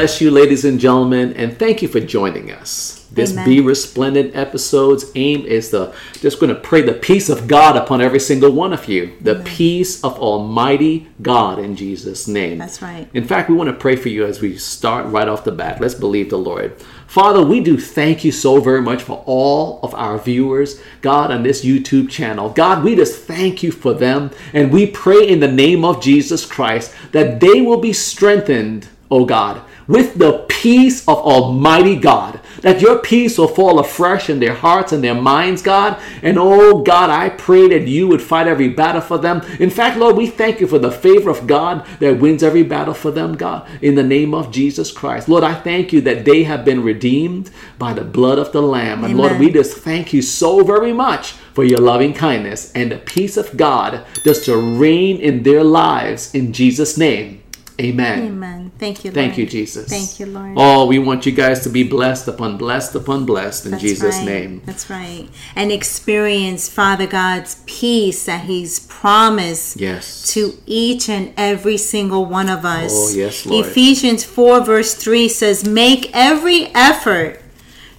bless you, ladies and gentlemen, and thank you for joining us. This Amen. Be Resplendent episode's aim is to just going to pray the peace of God upon every single one of you. The peace of Almighty God in Jesus' name. That's right. In fact, we want to pray for you as we start right off the bat. Let's believe the Lord. Father, we do thank you so very much for all of our viewers, God, on this YouTube channel. God, we just thank you for them. And we pray in the name of Jesus Christ that they will be strengthened, oh God, with the peace of Almighty God. That your peace will fall afresh in their hearts and their minds, God. And oh God, I pray that you would fight every battle for them. In fact, Lord, we thank you for the favor of God that wins every battle for them, God, in the name of Jesus Christ. Lord, I thank you that they have been redeemed by the blood of the Lamb. And Lord, we just thank you so very much for your loving kindness and the peace of God just to reign in their lives in Jesus' name. Amen. Amen. Thank you, Lord. Thank you, Jesus. Thank you, Lord. Oh, we want you guys to be blessed upon blessed upon blessed in That's Jesus' right. name. That's right. And experience Father God's peace that He's promised Yes. to each and every single one of oh, us. Oh, yes, Lord. Ephesians 4, verse 3 says, Make every effort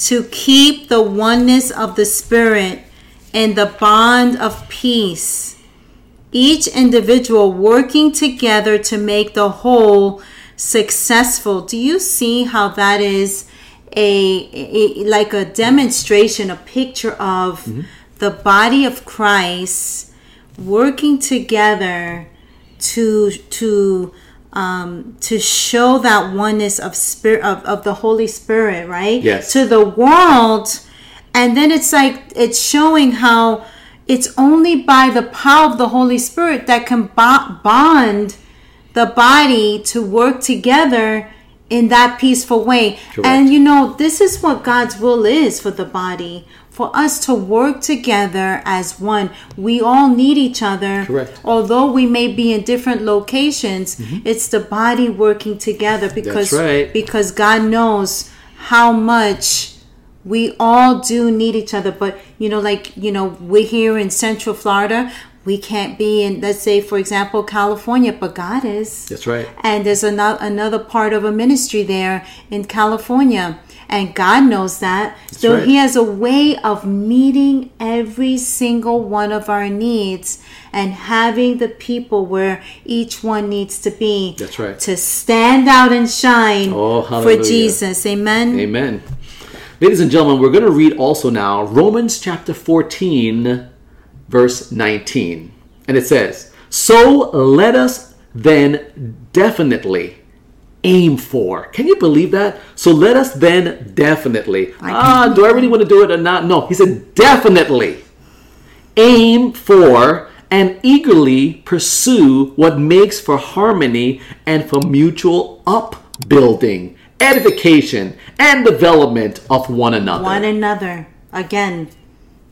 to keep the oneness of the Spirit and the bond of peace. Each individual working together to make the whole successful. Do you see how that is a, a like a demonstration, a picture of the body of Christ working together to to um, to show that oneness of spirit of, of the Holy Spirit, right? Yes. To the world, and then it's like it's showing how it's only by the power of the Holy Spirit that can bo- bond the body to work together in that peaceful way. Correct. And you know, this is what God's will is for the body. For us to work together as one. We all need each other. Correct. Although we may be in different locations, it's the body working together because Mm-hmm. right. because God knows how much we all do need each other but you know like you know we're here in central florida we can't be in let's say for example california but god is That's right. and there's another another part of a ministry there in california and god knows that so right. he has a way of meeting every single one of our needs and having the people where each one needs to be That's right. to stand out and shine Oh, for jesus amen Amen. Ladies and gentlemen, we're going to read also now Romans chapter 14, verse 19. And it says, So let us then definitely aim for. Can you believe that? So let us then definitely. Ah, do I really want to do it or not? No, he said definitely aim for and eagerly pursue what makes for harmony and for mutual upbuilding, edification, and development of one another. one another again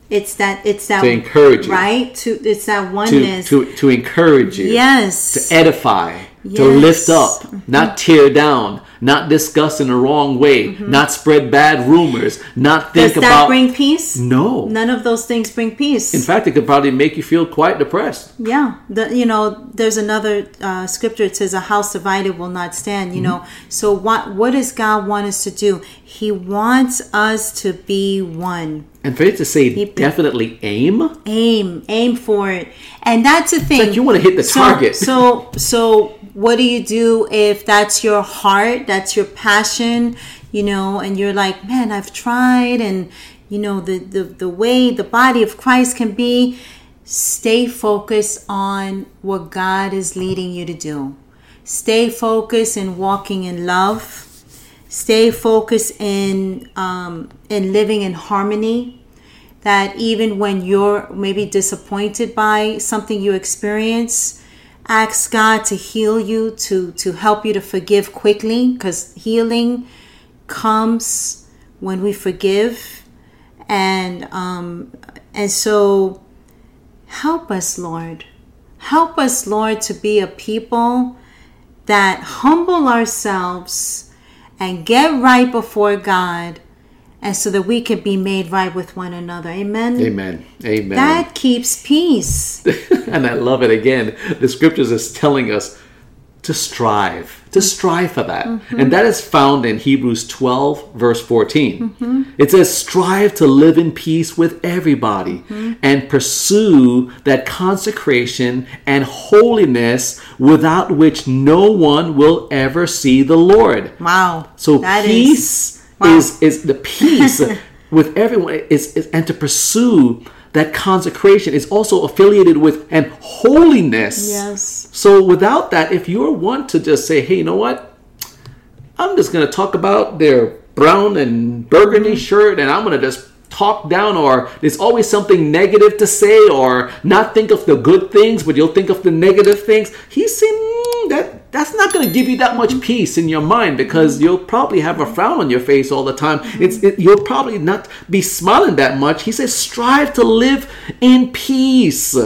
it's that it's that To encourage you. right? To it's that oneness to, to encourage you, yes. To edify, yes. to lift up, not mm-hmm. tear down, not discuss in the wrong way, not spread bad rumors, not think Mm-hmm. does that about. bring peace no. none of those things bring peace In fact, it could probably make you feel quite depressed. yeah the, you know there's another uh, scripture it says a house divided will not stand you Mm-hmm. know so what what does god want us to do he wants us to be one And for it to say He- definitely aim, aim aim for it and that's the thing like you want to hit the so, target. So, so what do you do if that's your heart, that's your passion, you know, and you're like, man, I've tried, and you know, the the the way the body of Christ can be. Stay focused on what God is leading you to do. Stay focused in walking in love. Stay focused in um, in living in harmony that even when you're maybe disappointed by something you experience ask god to heal you to to help you to forgive quickly because healing comes when we forgive. And um and so help us lord. Help us lord to be a people that humble ourselves and get right before god and so that we can be made right with one another amen Amen. Amen. that keeps peace and I love it again. The scriptures is telling us to strive, to mm-hmm. strive for that. Mm-hmm. And that is found in Hebrews 12, verse 14. Mm-hmm. It says, Strive to live in peace with everybody and pursue that consecration and holiness without which no one will ever see the Lord. Wow. So That is- peace wow. is is the peace with everyone is, is and to pursue that consecration is also affiliated with and holiness. Yes. So without that, if you're one to just say, hey, you know what? I'm just gonna talk about their brown and burgundy shirt and I'm gonna just talk down or there's always something negative to say or not think of the good things but you'll think of the negative things he's saying "Mm, that that's not going to give you that much peace in your mind because you'll probably have a frown on your face all the time. It's it, you'll probably not be smiling that much. He says strive to live in peace.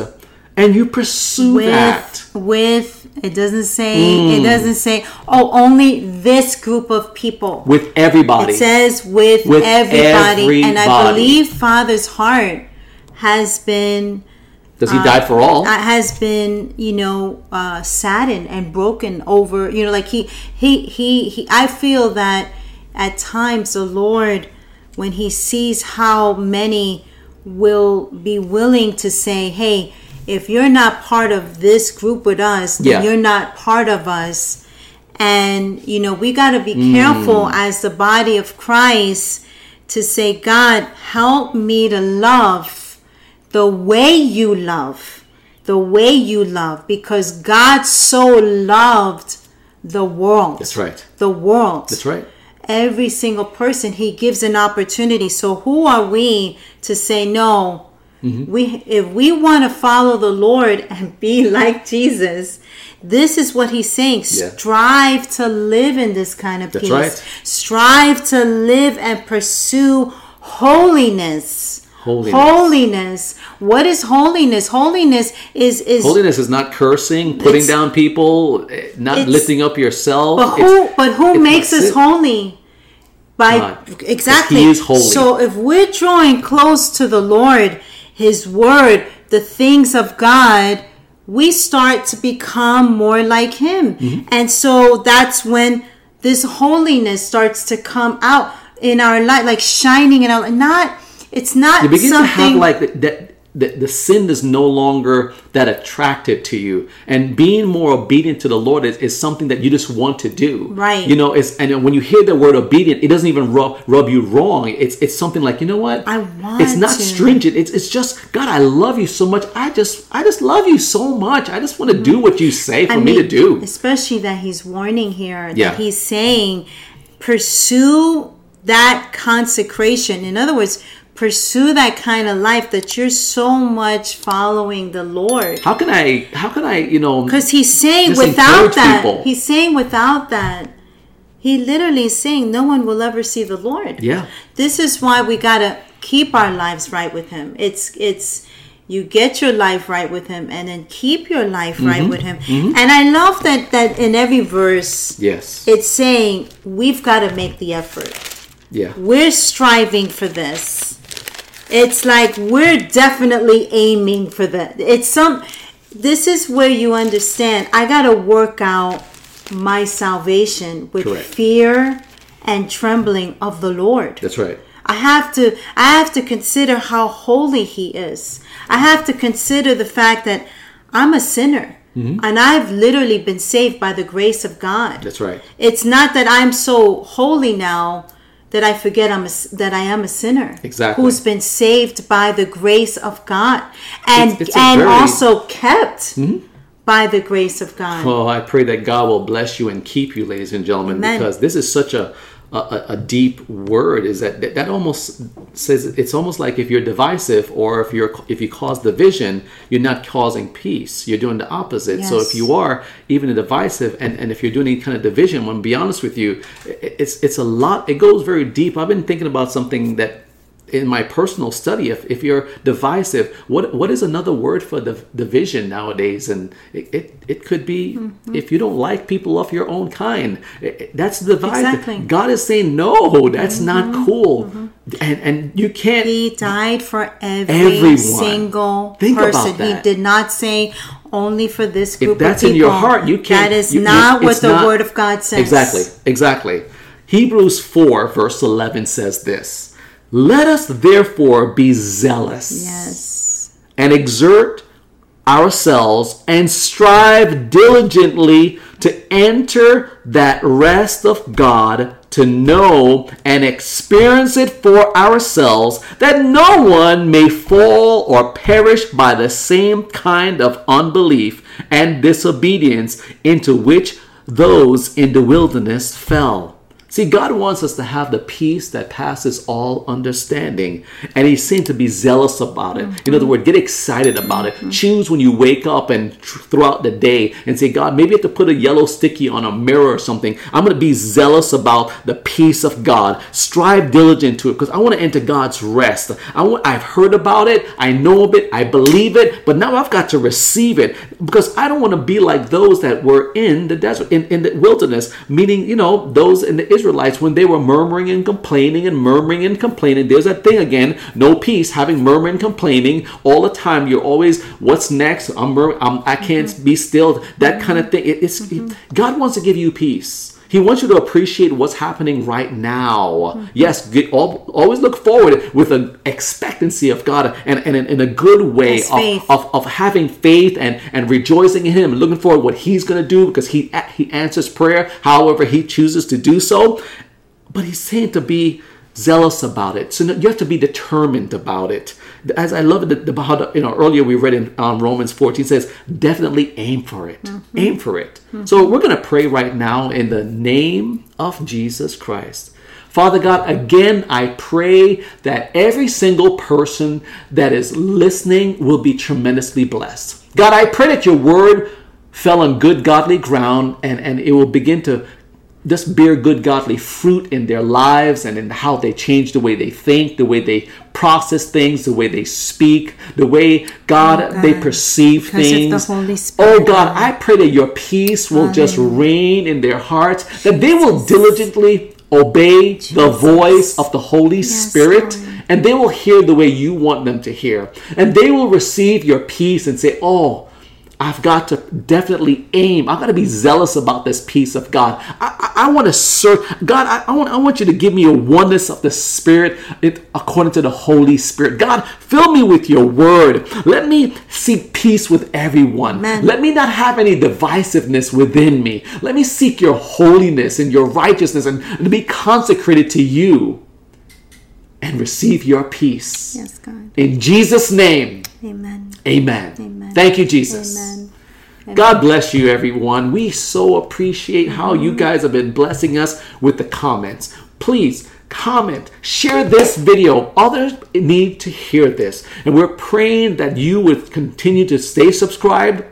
And you pursue that. with with it doesn't say mm. it doesn't say oh only this group of people. With everybody. It says with, With everybody. and i believe father's heart has been does he die for all uh, has been you know uh, saddened and broken over you know like he, he he he i feel that at times the lord when he sees how many will be willing to say hey if you're not part of this group with us then Yeah. you're not part of us and you know we got to be Mm. careful as the body of christ to say god help me to love the way you love the way you love because god so loved the world. That's right. The world. That's right. Every single person he gives an opportunity. So who are we to say no? Mm-hmm. we if we want to follow the lord and be like jesus this is what he's saying. Yeah. strive to live in this kind of That's peace. right. strive to live and pursue holiness Holiness. holiness what is holiness holiness is is Holiness is not cursing, putting down people, not lifting up yourself. But It's- who? But who makes us sin. holy? By God. exactly. He is holy. So if we're drawing close to the Lord, His Word, the things of God, we start to become more like Him, Mm-hmm. and so that's when this holiness starts to come out in our life, like shining in our. Not. It's not you begin something. to have like the, that. The, the sin is no longer that attractive to you and being more obedient to the lord is, is something that you just want to do Right. you know it's and when you hear the word obedient it doesn't even rub, rub you wrong it's it's something like you know what I want it's not to. stringent it's, it's just god i love you so much i just i just love you so much i just want to do mm-hmm. what you say for I me to do Especially that he's warning here that Yeah. he's saying pursue that consecration. In other words, pursue that kind of life that you're so much following the Lord. how can i how can i you know Because he's saying without that, people. he's saying without that, he literally is saying no one will ever see the Lord. yeah This is why we gotta keep our lives right with him. It's it's you get your life right with him and then keep your life Mm-hmm. right with him. And I love that that in every verse yes it's saying we've got to make the effort. yeah We're striving for this. It's like we're definitely aiming for that. It's some this is where you understand I got to work out my salvation with Correct. fear and trembling of the Lord. that's right I have to I have to consider how holy he is. I have to consider the fact that I'm a sinner Mm-hmm. and I've literally been saved by the grace of God. that's right It's not that I'm so holy now that I forget I'm a, that I am a sinner. Exactly. Who's been saved by the grace of God and It's- it's and very- Mm-hmm. also kept by the grace of God. Well, I pray that God will bless you and keep you, ladies and gentlemen, Amen. because this is such a, a a- deep word. Is that that- that almost says it's almost like if you're divisive or if you're if you cause division, you're not causing peace. You're doing the opposite. So if you are even a divisive and, and if you're doing any kind of division, I'm gonna be honest with you, it's it's a lot. It goes very deep. I've been thinking about something that in my personal study, if, if you're divisive, what what is another word for the division nowadays? And it, it, it could be Mm-hmm. if you don't like people of your own kind. It- that's divisive. Exactly. Mm-hmm. God is saying no, that's not cool, and and you can't. He died for every Everyone. single Think about person. that. He did not say only for this group if that's of in your heart, you can't. That is you- you- not what the not- Word of God says. Exactly, exactly. Hebrews 4, verse 11 says this Let us therefore be zealous Yes. and exert ourselves and strive diligently to enter that rest of God, to know and experience it for ourselves, that no one may fall or perish by the same kind of unbelief and disobedience into which those in the wilderness fell. See, God wants us to have the peace that passes all understanding, and He's saying to be zealous about it. In other mm-hmm. words, get excited about it. Mm-hmm. Choose when you wake up and tr- throughout the day and say, God, maybe I have to put a yellow sticky on a mirror or something. I'm going to be zealous about the peace of God. Strive diligent to it because I want to enter God's rest. I want, I've heard about it, I know of it, I believe it, but now I've got to receive it because I don't want to be like those that were in the desert, in, in the wilderness, meaning, you know, those in the Israelites when they were murmuring and complaining and murmuring and complaining. There's that thing again, no peace, having murmuring and complaining all the time. You're always, what's next? I'm, mur- I'm I can't be still. That kind of thing. It- it's God wants to give you peace. He wants you to appreciate what's happening right now. Yes, get, al- always look forward with an expectancy of God and, and in, in a good way of, of, of having faith and, and rejoicing in Him, looking forward what He's going to do because He He answers prayer however He chooses to do so. But He's saying to be zealous about it. So you have to be determined about it. As I love it how the, you know earlier we read in um, Romans 14 says definitely aim for it. Aim for it. So we're going to pray right now in the name of Jesus Christ. Father God, again, I pray that every single person that is listening will be tremendously blessed. God, I pray that your word fell on good, godly ground and, and it will begin to just bear good, godly fruit in their lives and in how they change the way they think, the way they process things, the way they speak, the way, God, Oh, God. they perceive Because of the things. Holy oh, Spirit, oh, God, I pray that your peace will just reign in their hearts, that they will diligently obey the voice of the Holy Spirit, Lord. and they will hear the way you want them to hear. And they will receive your peace and say, Oh, I've got to definitely aim. I've got to be zealous about this peace of God. I, I, I want to serve God. I, I want I want you to give me a oneness of the Spirit it, according to the Holy Spirit. God, fill me with your word. Let me seek peace with everyone. Amen. Let me not have any divisiveness within me. Let me seek your holiness and your righteousness and, and be consecrated to you and receive your peace. Yes, God. In Jesus' name. Amen. Amen. Amen. Thank you, Jesus. Amen. God bless you, everyone. We so appreciate how you Mm-hmm. guys have been blessing us with the comments. Please comment, share this video. Others need to hear this. And we're praying that you would continue to stay subscribed,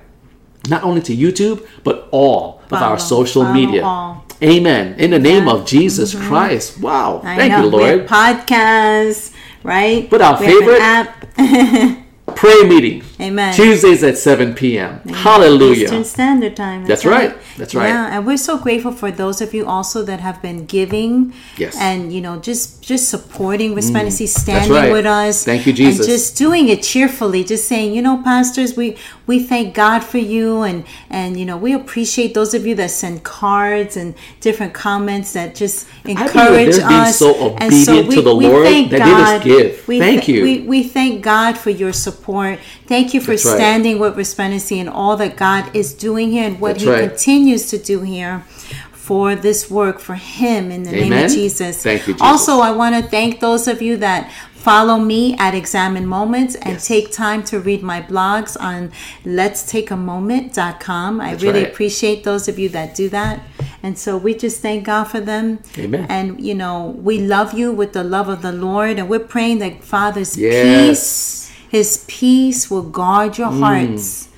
not only to YouTube, but all of our social media. all. Amen. In the name of Jesus Christ. Wow. Mm-hmm. I Thank know. you, Lord. podcasts, right? But our We favorite- app. Prayer meeting. Amen. Tuesdays at 7 p.m. Hallelujah. Eastern Standard Time. That's right. That's right. Yeah, and we're so grateful for those of you also that have been giving. Yes. Mm. And you know, just just supporting Resplendency, standing right. with us. Thank you, Jesus. And just doing it cheerfully, just saying, you know, pastors, we we thank God for you, and and you know, we appreciate those of you that send cards and different comments that just encourage us. so and so obedient we, to the we Lord thank that God. they just give. We Thank you. We, we thank God for your support. Thank you for That's right. standing with Resplendency and all that God is doing here and what That's He right. continues to do here for this work for Him in the name of Jesus. Thank you, Jesus. Also, I want to thank those of you that follow me at Examine Moments and Yes. take time to read my blogs on Let's Take a let'stakeamoment.com. I That's really right. appreciate those of you that do that. And so we just thank God for them. Amen. And, you know, we love you with the love of the Lord. And we're praying that Father's Yes. peace, His peace will guard Mm. your hearts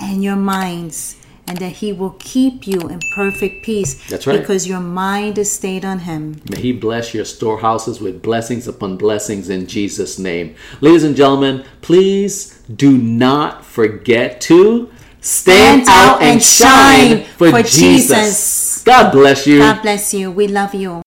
and your minds. and that He will keep you in perfect peace. That's right. Because your mind is stayed on Him. May He bless your storehouses with blessings upon blessings in Jesus' name. Ladies and gentlemen, please do not forget to stand, out and shine for, Jesus. God bless you. God bless you. We love you.